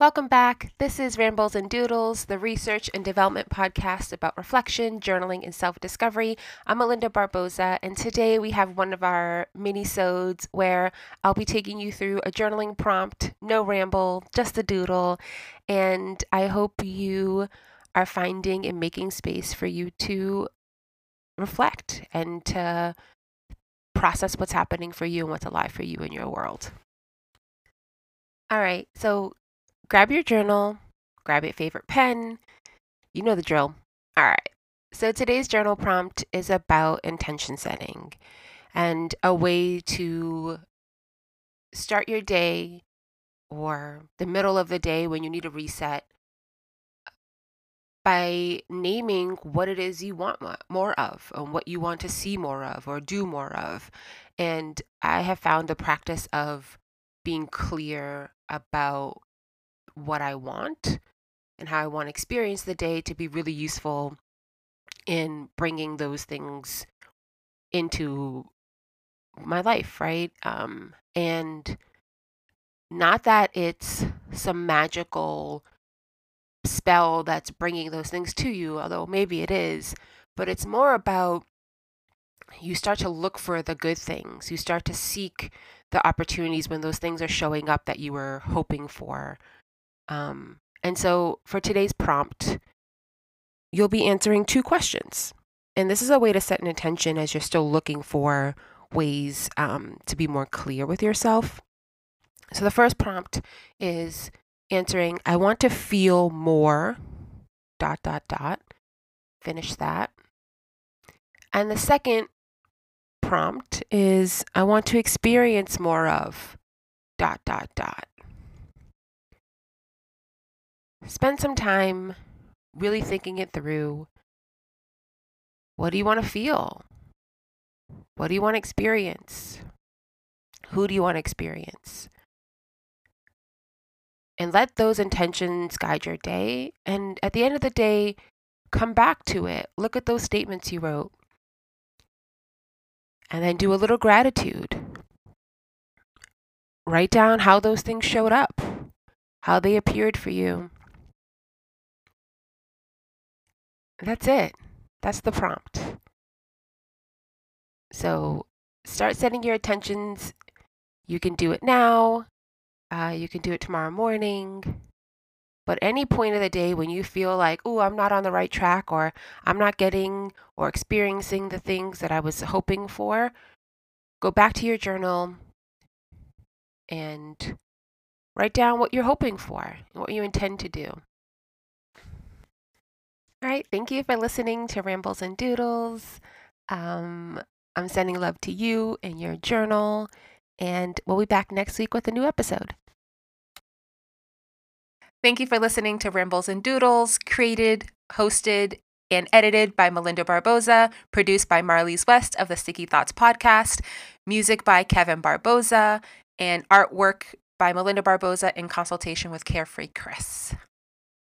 Welcome back. This is Rambles and Doodles, the research and development podcast about reflection, journaling, and self-discovery. I'm Melinda Barboza, and today we have one of our mini-sodes where I'll be taking you through a journaling prompt, no ramble, just a doodle, and I hope you are finding and making space for you to reflect and to process what's happening for you and what's alive for you in your world. All right, so grab your journal, grab your favorite pen. You know the drill. All right. So today's journal prompt is about intention setting and a way to start your day or the middle of the day when you need a reset by naming what it is you want more of and what you want to see more of or do more of. And I have found the practice of being clear about what I want and how I want to experience the day to be really useful in bringing those things into my life, right? Um, and not that it's some magical spell that's bringing those things to you, although maybe it is, but it's more about you start to look for the good things. You start to seek the opportunities when those things are showing up that you were hoping for um, and so for today's prompt, you'll be answering two questions. And this is a way to set an intention as you're still looking for ways um, to be more clear with yourself. So the first prompt is answering, I want to feel more, dot, dot, dot. Finish that. And the second prompt is, I want to experience more of, dot, dot, dot spend some time really thinking it through. What do you want to feel? What do you want to experience? Who do you want to experience? And let those intentions guide your day. And at the end of the day, come back to it. Look at those statements you wrote. And then do a little gratitude. Write down how those things showed up, how they appeared for you. That's it. That's the prompt. So start setting your attentions. You can do it now. Uh, you can do it tomorrow morning. But any point of the day when you feel like, oh, I'm not on the right track or I'm not getting or experiencing the things that I was hoping for, go back to your journal and write down what you're hoping for, what you intend to do. All right. Thank you for listening to Rambles and Doodles. Um, I'm sending love to you and your journal, and we'll be back next week with a new episode. Thank you for listening to Rambles and Doodles, created, hosted, and edited by Melinda Barboza, produced by Marlise West of the Sticky Thoughts podcast, music by Kevin Barboza, and artwork by Melinda Barboza in consultation with Carefree Chris.